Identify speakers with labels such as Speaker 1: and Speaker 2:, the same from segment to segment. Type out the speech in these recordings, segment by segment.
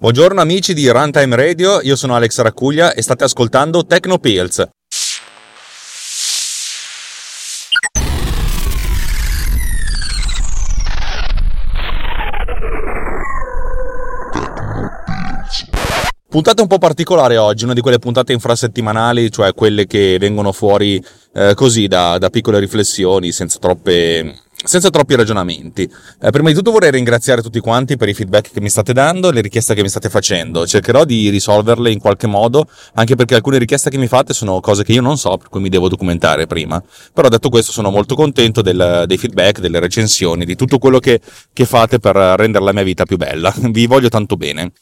Speaker 1: Buongiorno amici di Runtime Radio, io sono Alex Raccuglia e state ascoltando Techno Pills. Puntata un po' particolare oggi, una di quelle puntate infrasettimanali, cioè quelle che vengono fuori eh, così da, da, piccole riflessioni, senza, troppe, senza troppi ragionamenti. Eh, prima di tutto vorrei ringraziare tutti quanti per i feedback che mi state dando e le richieste che mi state facendo. Cercherò di risolverle in qualche modo, anche perché alcune richieste che mi fate sono cose che io non so, per cui mi devo documentare prima. Però detto questo sono molto contento del, dei feedback, delle recensioni, di tutto quello che, che fate per rendere la mia vita più bella. Vi voglio tanto bene.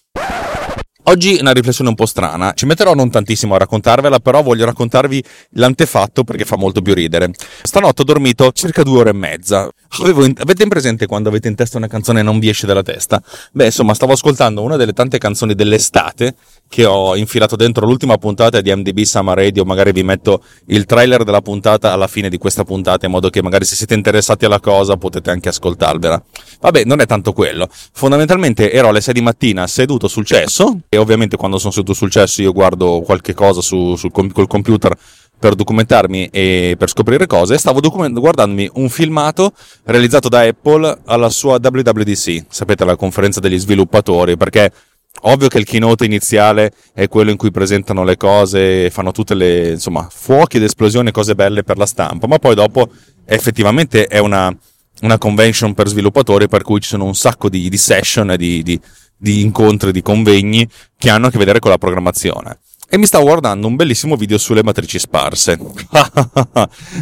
Speaker 1: Oggi una riflessione un po' strana, ci metterò non tantissimo a raccontarvela, però voglio raccontarvi l'antefatto perché fa molto più ridere. Stanotte ho dormito circa due ore e mezza. In... avete in presente quando avete in testa una canzone e non vi esce dalla testa? Beh, insomma, stavo ascoltando una delle tante canzoni dell'estate che ho infilato dentro l'ultima puntata di MDB Summer Radio, magari vi metto il trailer della puntata alla fine di questa puntata in modo che magari se siete interessati alla cosa potete anche ascoltarvela. Vabbè, non è tanto quello. Fondamentalmente ero alle 6 di mattina seduto sul cesso e ovviamente quando sono seduto sul cesso io guardo qualche cosa su, sul, col computer per documentarmi e per scoprire cose stavo document- guardandomi un filmato realizzato da Apple alla sua WWDC, sapete la conferenza degli sviluppatori, perché ovvio che il keynote iniziale è quello in cui presentano le cose fanno tutte le insomma fuochi ed esplosioni, cose belle per la stampa, ma poi dopo effettivamente è una, una convention per sviluppatori per cui ci sono un sacco di, di session, di, di, di incontri, di convegni che hanno a che vedere con la programmazione. E mi stavo guardando un bellissimo video sulle matrici sparse.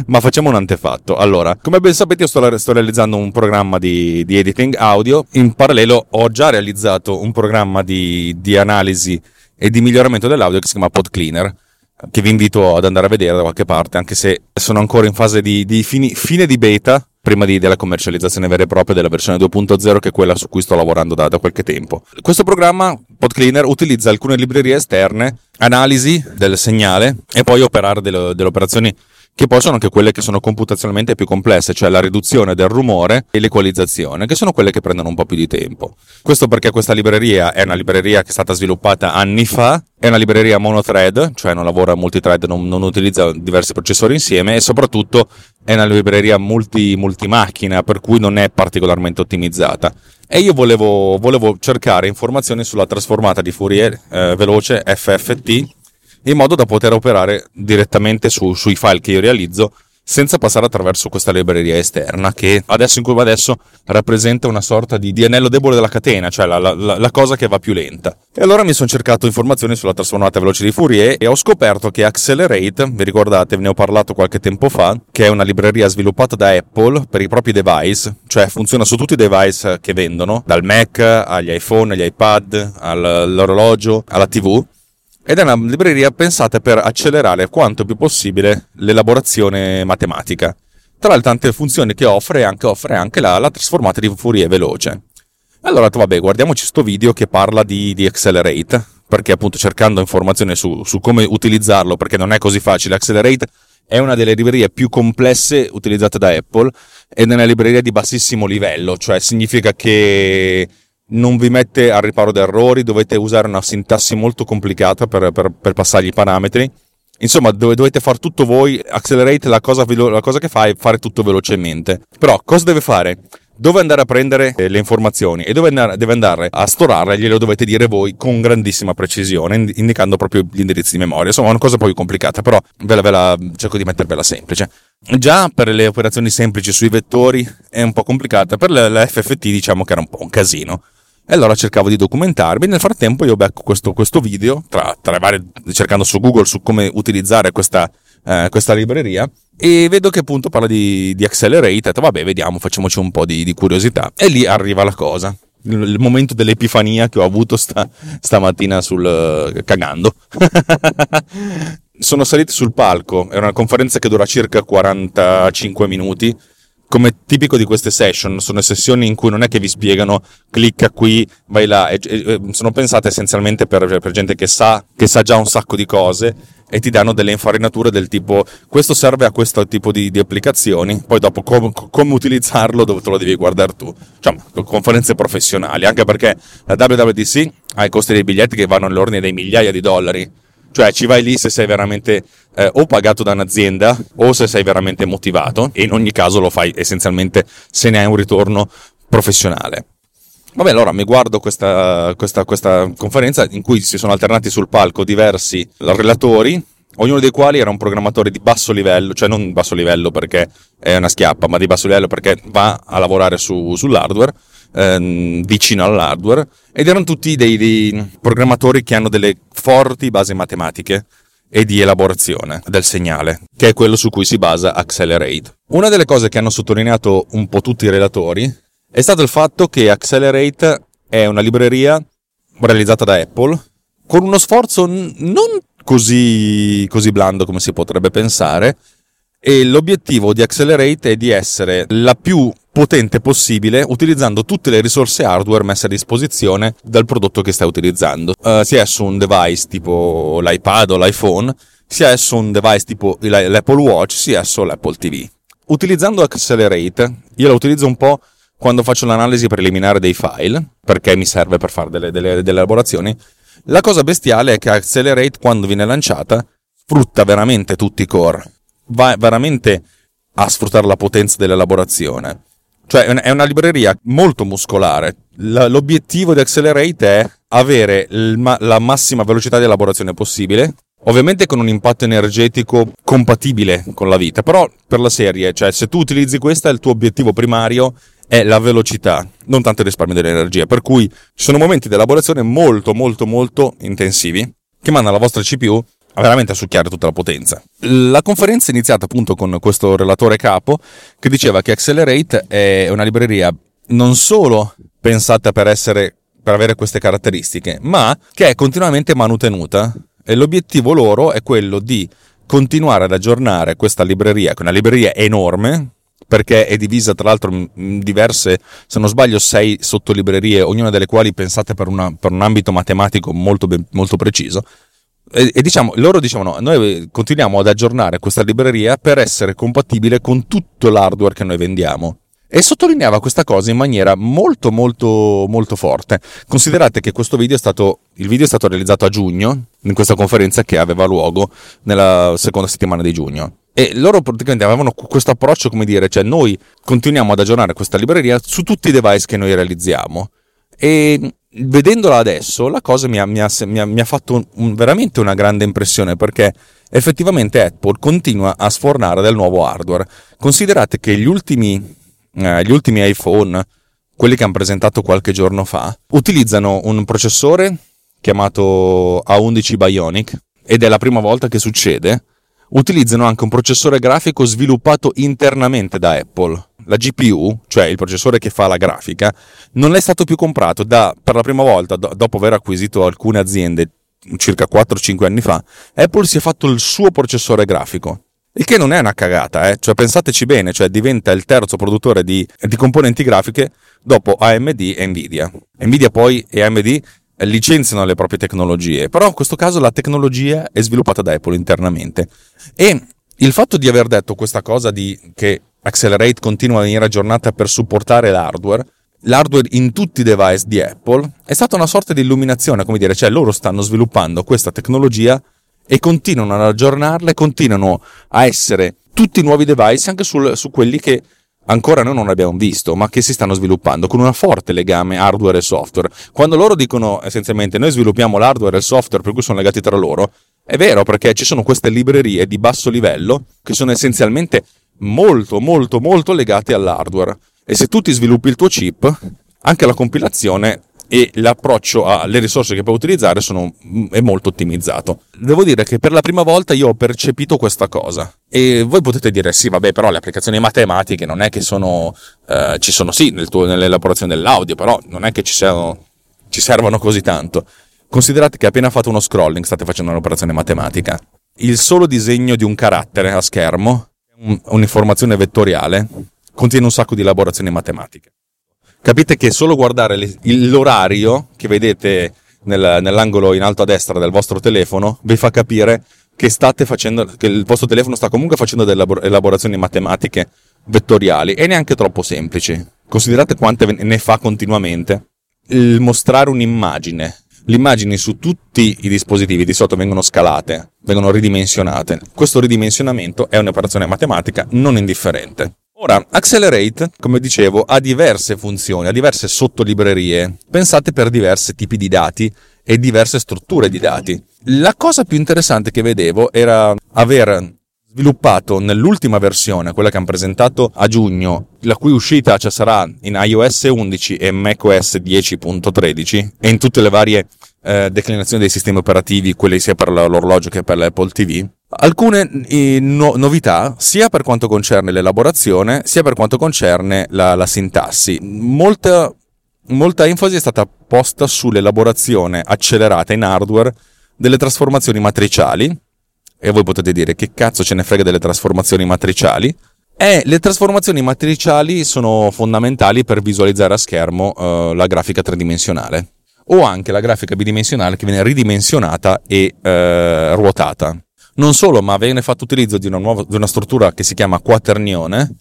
Speaker 1: Ma facciamo un antefatto. Allora, come ben sapete, io sto, sto realizzando un programma di, di, editing audio. In parallelo ho già realizzato un programma di, di analisi e di miglioramento dell'audio che si chiama PodCleaner che vi invito ad andare a vedere da qualche parte, anche se sono ancora in fase di, di fini, fine di beta, prima di, della commercializzazione vera e propria della versione 2.0 che è quella su cui sto lavorando da, da qualche tempo. Questo programma PodCleaner utilizza alcune librerie esterne, analisi del segnale e poi operare delle, delle operazioni che poi sono anche quelle che sono computazionalmente più complesse, cioè la riduzione del rumore e l'equalizzazione, che sono quelle che prendono un po' più di tempo. Questo perché questa libreria è una libreria che è stata sviluppata anni fa, è una libreria monothread, cioè non lavora multithread, non, non utilizza diversi processori insieme e soprattutto è una libreria multi, multimacchina, per cui non è particolarmente ottimizzata. E io volevo, volevo cercare informazioni sulla trasformata di Fourier eh, veloce FFT in modo da poter operare direttamente su, sui file che io realizzo senza passare attraverso questa libreria esterna che adesso in cui va adesso rappresenta una sorta di, di anello debole della catena, cioè la, la, la, cosa che va più lenta. E allora mi sono cercato informazioni sulla trasformata veloce di Fourier e ho scoperto che Accelerate, vi ricordate, ve ne ho parlato qualche tempo fa, che è una libreria sviluppata da Apple per i propri device, cioè funziona su tutti i device che vendono, dal Mac agli iPhone, agli iPad, all'orologio, alla TV, ed è una libreria pensata per accelerare quanto più possibile l'elaborazione matematica. Tra le tante funzioni che offre, anche, offre anche la, la trasformata di Fourier veloce. Allora vabbè, guardiamoci questo video che parla di, di Accelerate, perché appunto cercando informazioni su, su come utilizzarlo, perché non è così facile. Accelerate è una delle librerie più complesse utilizzate da Apple ed è una libreria di bassissimo livello, cioè significa che non vi mette al riparo da errori, dovete usare una sintassi molto complicata per, per, per passargli i parametri. Insomma, dovete fare tutto voi, Accelerate la cosa, la cosa che fa è fare tutto velocemente. Però cosa deve fare? Dove andare a prendere eh, le informazioni e dove andare, deve andare a storarle, glielo dovete dire voi con grandissima precisione, indicando proprio gli indirizzi di memoria. Insomma, è una cosa poi complicata, però ve la, ve la, cerco di mettervela semplice. Già per le operazioni semplici sui vettori è un po' complicata, per la FFT diciamo che era un po' un casino. E allora cercavo di documentarmi. Nel frattempo io becco questo, questo video, tra, tra varie, cercando su Google su come utilizzare questa, eh, questa libreria, e vedo che appunto parla di, di Accelerate. Vabbè, vediamo, facciamoci un po' di, di curiosità. E lì arriva la cosa. il momento dell'epifania che ho avuto sta, stamattina sul cagando. Sono saliti sul palco, è una conferenza che dura circa 45 minuti come tipico di queste session, sono sessioni in cui non è che vi spiegano clicca qui, vai là, e, e, sono pensate essenzialmente per, per gente che sa, che sa, già un sacco di cose e ti danno delle infarinature del tipo questo serve a questo tipo di, di applicazioni, poi dopo com, come utilizzarlo dove te lo devi guardare tu. Diciamo, conferenze professionali, anche perché la WWDC ha i costi dei biglietti che vanno all'ordine dei migliaia di dollari cioè ci vai lì se sei veramente eh, o pagato da un'azienda o se sei veramente motivato e in ogni caso lo fai essenzialmente se ne hai un ritorno professionale. Vabbè, allora mi guardo questa, questa, questa conferenza in cui si sono alternati sul palco diversi relatori, ognuno dei quali era un programmatore di basso livello, cioè non basso livello perché è una schiappa, ma di basso livello perché va a lavorare su, sull'hardware ehm, vicino all'hardware ed erano tutti dei, dei programmatori che hanno delle forti basi matematiche e di elaborazione del segnale, che è quello su cui si basa Accelerate. Una delle cose che hanno sottolineato un po' tutti i relatori è stato il fatto che Accelerate è una libreria realizzata da Apple con uno sforzo non così, così blando come si potrebbe pensare e l'obiettivo di Accelerate è di essere la più potente possibile utilizzando tutte le risorse hardware messe a disposizione dal prodotto che stai utilizzando, uh, sia esso un device tipo l'iPad o l'iPhone, sia esso un device tipo l'Apple Watch, sia esso l'Apple TV. Utilizzando Accelerate, io la utilizzo un po' quando faccio l'analisi preliminare dei file, perché mi serve per fare delle, delle, delle elaborazioni. La cosa bestiale è che Accelerate, quando viene lanciata, sfrutta veramente tutti i core, va veramente a sfruttare la potenza dell'elaborazione. Cioè è una libreria molto muscolare. L'obiettivo di Accelerate è avere la massima velocità di elaborazione possibile, ovviamente con un impatto energetico compatibile con la vita, però per la serie, cioè se tu utilizzi questa il tuo obiettivo primario è la velocità, non tanto il risparmio dell'energia, per cui ci sono momenti di elaborazione molto molto molto intensivi che mandano la vostra CPU veramente a succhiare tutta la potenza. La conferenza è iniziata appunto con questo relatore capo che diceva che Accelerate è una libreria non solo pensata per essere per avere queste caratteristiche, ma che è continuamente manutenuta e l'obiettivo loro è quello di continuare ad aggiornare questa libreria, che è una libreria enorme, perché è divisa tra l'altro in diverse, se non sbaglio, sei sottolibrerie, ognuna delle quali pensate per, una, per un ambito matematico molto, ben, molto preciso, e, e diciamo, loro dicevano, noi continuiamo ad aggiornare questa libreria per essere compatibile con tutto l'hardware che noi vendiamo. E sottolineava questa cosa in maniera molto molto molto forte. Considerate che questo video è stato, il video è stato realizzato a giugno, in questa conferenza che aveva luogo nella seconda settimana di giugno. E loro praticamente avevano questo approccio, come dire, cioè noi continuiamo ad aggiornare questa libreria su tutti i device che noi realizziamo. E vedendola adesso, la cosa mi ha, mi ha, mi ha, mi ha fatto un, veramente una grande impressione perché effettivamente Apple continua a sfornare del nuovo hardware. Considerate che gli ultimi, eh, gli ultimi iPhone, quelli che hanno presentato qualche giorno fa, utilizzano un processore chiamato A11 Bionic ed è la prima volta che succede. Utilizzano anche un processore grafico sviluppato internamente da Apple la GPU, cioè il processore che fa la grafica, non è stato più comprato da, per la prima volta, do, dopo aver acquisito alcune aziende circa 4-5 anni fa, Apple si è fatto il suo processore grafico. Il che non è una cagata, eh? cioè pensateci bene, cioè diventa il terzo produttore di, di componenti grafiche dopo AMD e Nvidia. Nvidia poi e AMD licenziano le proprie tecnologie, però in questo caso la tecnologia è sviluppata da Apple internamente. E il fatto di aver detto questa cosa di che Accelerate continua a venire aggiornata per supportare l'hardware, l'hardware in tutti i device di Apple, è stata una sorta di illuminazione, come dire, cioè loro stanno sviluppando questa tecnologia e continuano ad aggiornarla e continuano a essere tutti nuovi device anche sul, su quelli che ancora noi non abbiamo visto, ma che si stanno sviluppando con un forte legame hardware e software. Quando loro dicono essenzialmente noi sviluppiamo l'hardware e il software per cui sono legati tra loro, è vero perché ci sono queste librerie di basso livello che sono essenzialmente molto molto molto legati all'hardware e se tu ti sviluppi il tuo chip anche la compilazione e l'approccio alle risorse che puoi utilizzare sono, mm, è molto ottimizzato. Devo dire che per la prima volta io ho percepito questa cosa e voi potete dire sì vabbè però le applicazioni matematiche non è che sono, eh, ci sono sì nel tuo, nell'elaborazione dell'audio però non è che ci, siano, ci servono così tanto. Considerate che appena fatto uno scrolling state facendo un'operazione matematica. Il solo disegno di un carattere a schermo, un'informazione vettoriale, contiene un sacco di elaborazioni matematiche. Capite che solo guardare l'orario che vedete nel, nell'angolo in alto a destra del vostro telefono vi fa capire che facendo, che il vostro telefono sta comunque facendo delle elaborazioni matematiche vettoriali e neanche troppo semplici. Considerate quante ne fa continuamente. Il mostrare un'immagine. Le immagini su tutti i dispositivi di sotto vengono scalate, vengono ridimensionate. Questo ridimensionamento è un'operazione matematica non indifferente. Ora, Accelerate, come dicevo, ha diverse funzioni, ha diverse sottolibrerie, pensate per diversi tipi di dati e diverse strutture di dati. La cosa più interessante che vedevo era aver sviluppato nell'ultima versione, quella che hanno presentato a giugno, la cui uscita ci sarà in iOS 11 e macOS 10.13 e in tutte le varie eh, declinazioni dei sistemi operativi, quelle sia per l'orologio che per l'Apple TV, alcune eh, no- novità sia per quanto concerne l'elaborazione sia per quanto concerne la, la sintassi. Molta, molta enfasi è stata posta sull'elaborazione accelerata in hardware delle trasformazioni matriciali. E voi potete dire che cazzo ce ne frega delle trasformazioni matriciali? Eh, le trasformazioni matriciali sono fondamentali per visualizzare a schermo uh, la grafica tridimensionale o anche la grafica bidimensionale che viene ridimensionata e uh, ruotata. Non solo, ma viene fatto utilizzo di una, nuova, di una struttura che si chiama quaternione,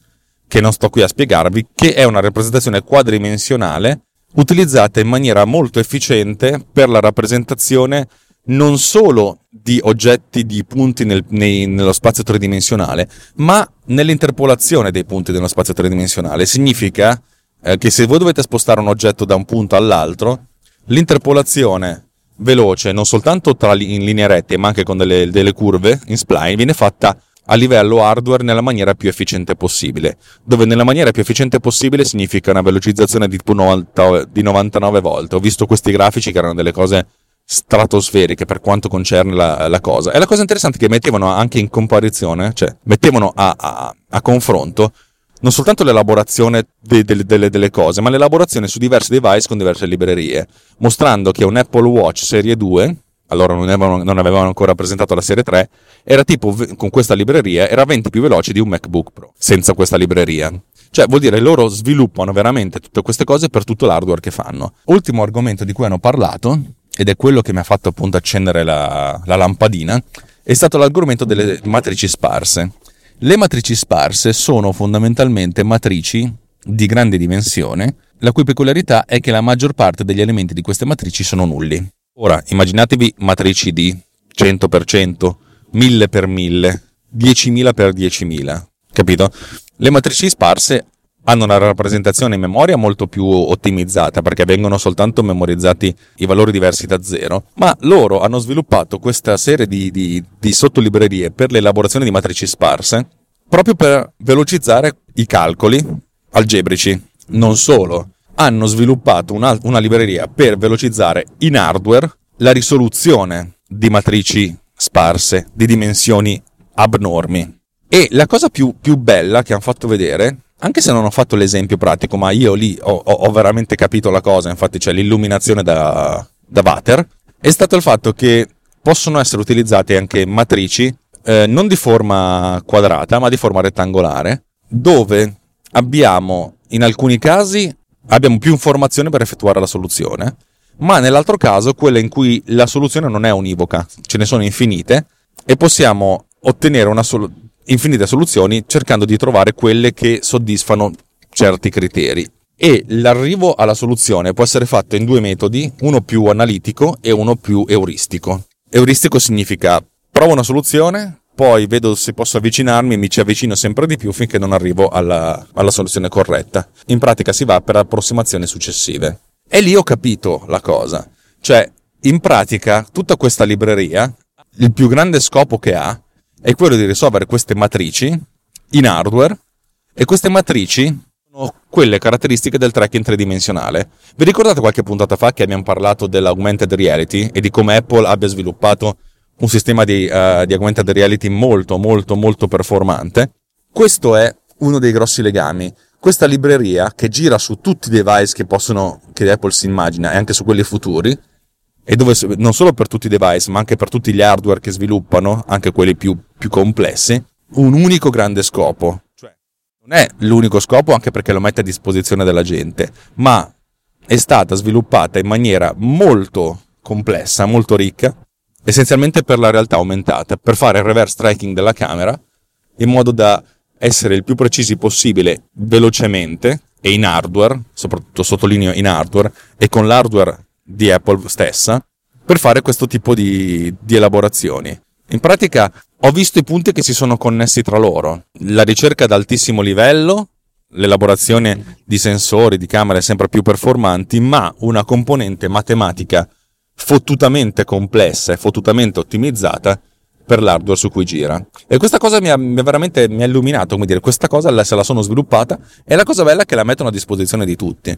Speaker 1: che non sto qui a spiegarvi, che è una rappresentazione quadridimensionale utilizzata in maniera molto efficiente per la rappresentazione non solo di oggetti di punti nel, nei, nello spazio tridimensionale, ma nell'interpolazione dei punti nello spazio tridimensionale. Significa eh, che se voi dovete spostare un oggetto da un punto all'altro, l'interpolazione veloce non soltanto tra, in linee rette ma anche con delle, delle curve in spline viene fatta a livello hardware nella maniera più efficiente possibile, dove nella maniera più efficiente possibile significa una velocizzazione di, 90, di 99 volte. Ho visto questi grafici che erano delle cose stratosferiche per quanto concerne la, la cosa. E la cosa interessante è che mettevano anche in comparizione, cioè mettevano a, a, a confronto non soltanto l'elaborazione de, de, de, delle cose, ma l'elaborazione su diversi device con diverse librerie, mostrando che un Apple Watch Serie 2, allora non avevano, non avevano ancora presentato la Serie 3, era tipo, con questa libreria, era 20 più veloce di un MacBook Pro, senza questa libreria. Cioè, vuol dire, loro sviluppano veramente tutte queste cose per tutto l'hardware che fanno. Ultimo argomento di cui hanno parlato, ed è quello che mi ha fatto appunto accendere la, la lampadina, è stato l'argomento delle matrici sparse. Le matrici sparse sono fondamentalmente matrici di grande dimensione, la cui peculiarità è che la maggior parte degli elementi di queste matrici sono nulli. Ora, immaginatevi matrici di 100%, 1000 per 1000, 10.000 per 10.000, capito? Le matrici sparse hanno una rappresentazione in memoria molto più ottimizzata perché vengono soltanto memorizzati i valori diversi da zero, ma loro hanno sviluppato questa serie di, di, di sottolibrerie per l'elaborazione di matrici sparse proprio per velocizzare i calcoli algebrici. Non solo, hanno sviluppato una, una libreria per velocizzare in hardware la risoluzione di matrici sparse di dimensioni abnormi. E la cosa più, più bella che hanno fatto vedere anche se non ho fatto l'esempio pratico, ma io lì ho, ho veramente capito la cosa, infatti c'è l'illuminazione da, da water, è stato il fatto che possono essere utilizzate anche matrici eh, non di forma quadrata, ma di forma rettangolare, dove abbiamo in alcuni casi abbiamo più informazioni per effettuare la soluzione, ma nell'altro caso quella in cui la soluzione non è univoca, ce ne sono infinite e possiamo ottenere una soluzione infinite soluzioni cercando di trovare quelle che soddisfano certi criteri. E l'arrivo alla soluzione può essere fatto in due metodi, uno più analitico e uno più euristico. Euristico significa provo una soluzione, poi vedo se posso avvicinarmi e mi ci avvicino sempre di più finché non arrivo alla, alla soluzione corretta. In pratica si va per approssimazioni successive. E lì ho capito la cosa. Cioè, in pratica, tutta questa libreria, il più grande scopo che ha è quello di risolvere queste matrici in hardware e queste matrici quelle caratteristiche del tracking tridimensionale. Vi ricordate qualche puntata fa che abbiamo parlato dell'augmented reality e di come Apple abbia sviluppato un sistema di, uh, di augmented reality molto molto molto performante? Questo è uno dei grossi legami. Questa libreria che gira su tutti i device che possono, che Apple si immagina e anche su quelli futuri, e dove non solo per tutti i device, ma anche per tutti gli hardware che sviluppano, anche quelli più, più complessi, un unico grande scopo. Cioè, non è l'unico scopo anche perché lo mette a disposizione della gente, ma è stata sviluppata in maniera molto complessa, molto ricca, essenzialmente per la realtà aumentata, per fare il reverse tracking della camera, in modo da essere il più precisi possibile velocemente e in hardware, soprattutto sottolineo in hardware, e con l'hardware di Apple stessa per fare questo tipo di, di elaborazioni. In pratica ho visto i punti che si sono connessi tra loro. La ricerca ad altissimo livello, l'elaborazione di sensori, di camere sempre più performanti, ma una componente matematica fottutamente complessa e fottutamente ottimizzata per l'hardware su cui gira. E questa cosa mi ha, mi ha veramente mi ha illuminato, come dire, questa cosa se la sono sviluppata e la cosa bella è che la mettono a disposizione di tutti.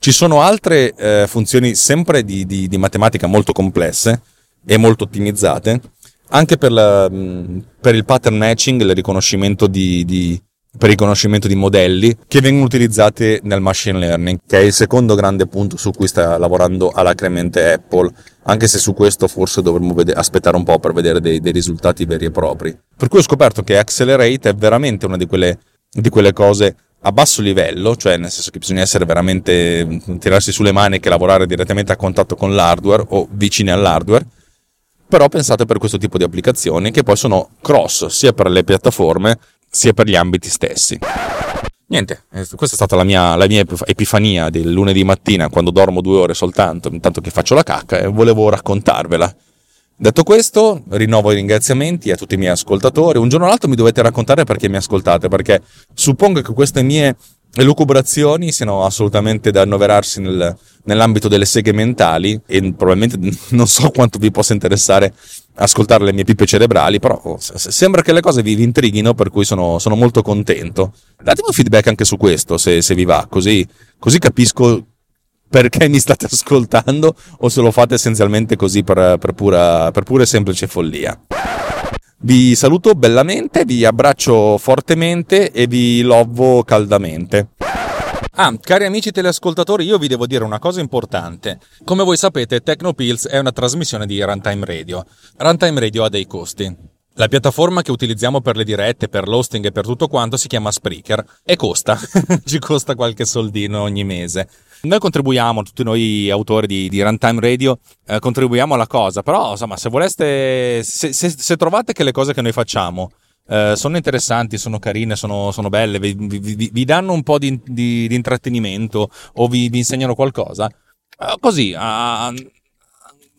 Speaker 1: Ci sono altre eh, funzioni sempre di, di, di, matematica molto complesse e molto ottimizzate, anche per, la, mm, per il pattern matching, il riconoscimento di, di, per il riconoscimento di modelli che vengono utilizzati nel machine learning, che è il secondo grande punto su cui sta lavorando alacremente Apple, anche se su questo forse dovremmo vede- aspettare un po' per vedere dei, dei, risultati veri e propri. Per cui ho scoperto che Accelerate è veramente una di quelle, di quelle cose a basso livello, cioè nel senso che bisogna essere veramente tirarsi sulle mani e lavorare direttamente a contatto con l'hardware o vicini all'hardware, però pensate per questo tipo di applicazioni che poi sono cross sia per le piattaforme sia per gli ambiti stessi. Niente, eh, questa è stata la mia, la mia epifania del lunedì mattina quando dormo due ore soltanto, intanto che faccio la cacca e volevo raccontarvela. Detto questo, rinnovo i ringraziamenti a tutti i miei ascoltatori. Un giorno o l'altro mi dovete raccontare perché mi ascoltate, perché suppongo che queste mie elucubrazioni siano assolutamente da annoverarsi nel, nell'ambito delle seghe mentali e probabilmente non so quanto vi possa interessare ascoltare le mie pippe cerebrali, però oh, sembra che le cose vi, vi intrighino, per cui sono, sono, molto contento. Datemi un feedback anche su questo, se, se vi va, così, così capisco perché mi state ascoltando o se lo fate essenzialmente così per, per pura e semplice follia. Vi saluto bellamente, vi abbraccio fortemente e vi lovo caldamente. Ah, cari amici teleascoltatori, io vi devo dire una cosa importante. Come voi sapete, Tecnopills è una trasmissione di Runtime Radio. Runtime Radio ha dei costi. La piattaforma che utilizziamo per le dirette, per l'hosting e per tutto quanto si chiama Spreaker e costa, ci costa qualche soldino ogni mese. Noi contribuiamo, tutti noi autori di, di Runtime Radio, eh, contribuiamo alla cosa, però insomma se voleste, se, se, se trovate che le cose che noi facciamo eh, sono interessanti, sono carine, sono, sono belle, vi, vi, vi, danno un po' di, di, di intrattenimento o vi, vi insegnano qualcosa, eh, così, a,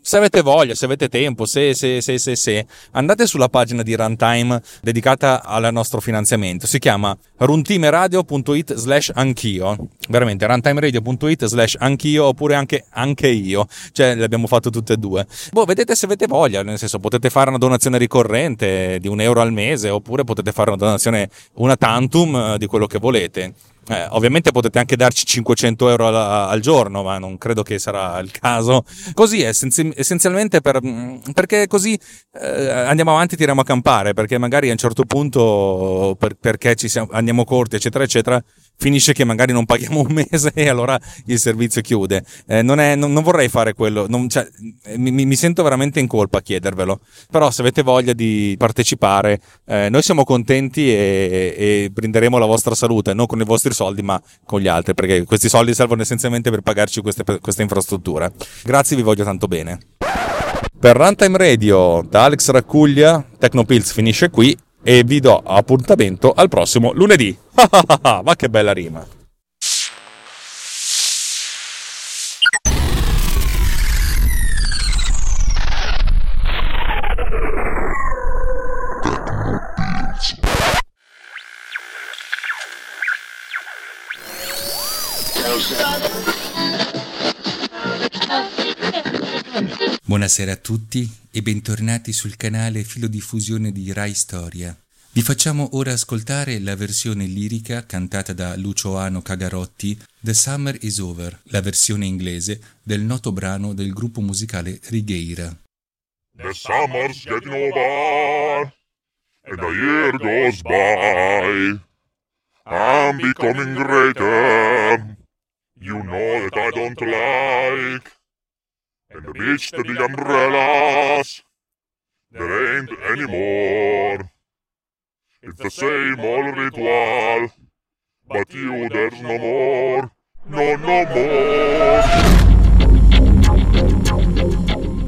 Speaker 1: se avete voglia, se avete tempo, se, se, se, se, se, andate sulla pagina di Runtime dedicata al nostro finanziamento. Si chiama runtimeradio.it slash anch'io. Veramente, runtimeradio.it slash anch'io oppure anche anche io. Cioè, le abbiamo fatto tutte e due. Boh, vedete se avete voglia, nel senso, potete fare una donazione ricorrente di un euro al mese oppure potete fare una donazione, una tantum eh, di quello che volete. Eh, ovviamente potete anche darci 500 euro al, al, giorno, ma non credo che sarà il caso. Così è essenzialmente per, mm, perché così eh, andiamo avanti, tiriamo a campare, perché magari a un certo punto, per, perché ci siamo, andiamo corti, eccetera, eccetera, finisce che magari non paghiamo un mese e allora il servizio chiude. Eh, non, è, non, non, vorrei fare quello, non, cioè, mi, mi, sento veramente in colpa a chiedervelo. Però se avete voglia di partecipare, eh, noi siamo contenti e, e, brinderemo la vostra salute, non con i vostri soldi ma con gli altri, perché questi soldi servono essenzialmente per pagarci queste, questa infrastruttura. Grazie, vi voglio tanto bene. Per Runtime Radio da Alex Raccuglia, Tecnopills finisce qui e vi do appuntamento al prossimo lunedì. Ma che bella rima!
Speaker 2: Buonasera a tutti e bentornati sul canale Filodiffusione di Rai Storia.
Speaker 1: Vi facciamo ora ascoltare la versione lirica cantata da Lucioano Cagarotti, The Summer is Over, la versione inglese del noto brano del gruppo musicale Righeira.
Speaker 3: The summer's getting over, and the year goes by. I'm becoming greater, you know that I don't like. And the beach, the big umbrellas, there ain't any more. It's the same old ritual, but you there's no more, no, no more.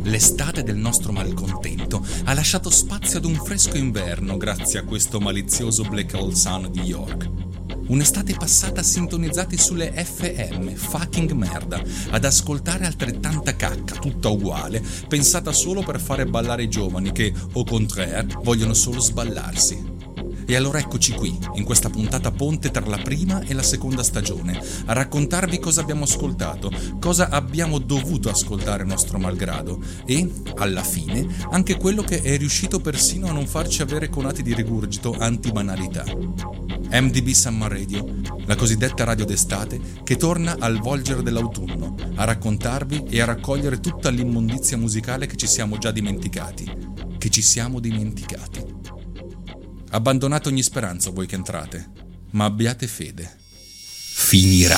Speaker 1: L'estate del nostro malcontento ha lasciato spazio ad un fresco inverno grazie a questo malizioso Black Hole Sun di York. Un'estate passata sintonizzati sulle FM, fucking merda, ad ascoltare altrettanta cacca, tutta uguale, pensata solo per fare ballare i giovani che, au contraire, vogliono solo sballarsi. E allora eccoci qui, in questa puntata ponte tra la prima e la seconda stagione, a raccontarvi cosa abbiamo ascoltato, cosa abbiamo dovuto ascoltare nostro malgrado e, alla fine, anche quello che è riuscito persino a non farci avere conati di rigurgito anti-banalità. MDB Summer Radio, la cosiddetta radio d'estate, che torna al volgere dell'autunno, a raccontarvi e a raccogliere tutta l'immondizia musicale che ci siamo già dimenticati. Che ci siamo dimenticati. Abbandonate ogni speranza voi che entrate, ma abbiate fede. Finirà.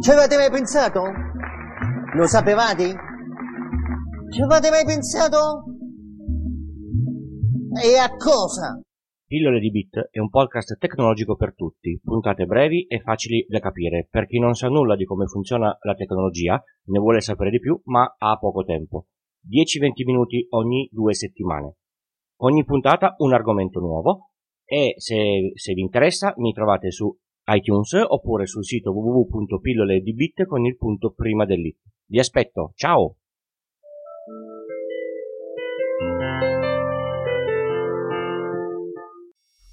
Speaker 4: Ci avete mai pensato? Lo sapevate? Ci avete mai pensato? E a cosa?
Speaker 5: Pillole di Bit è un podcast tecnologico per tutti, puntate brevi e facili da capire per chi non sa nulla di come funziona la tecnologia, ne vuole sapere di più, ma ha poco tempo. 10-20 minuti ogni due settimane. Ogni puntata un argomento nuovo e se, se vi interessa mi trovate su iTunes oppure sul sito www.pilloledibit con il punto prima dell'it. Vi aspetto, ciao!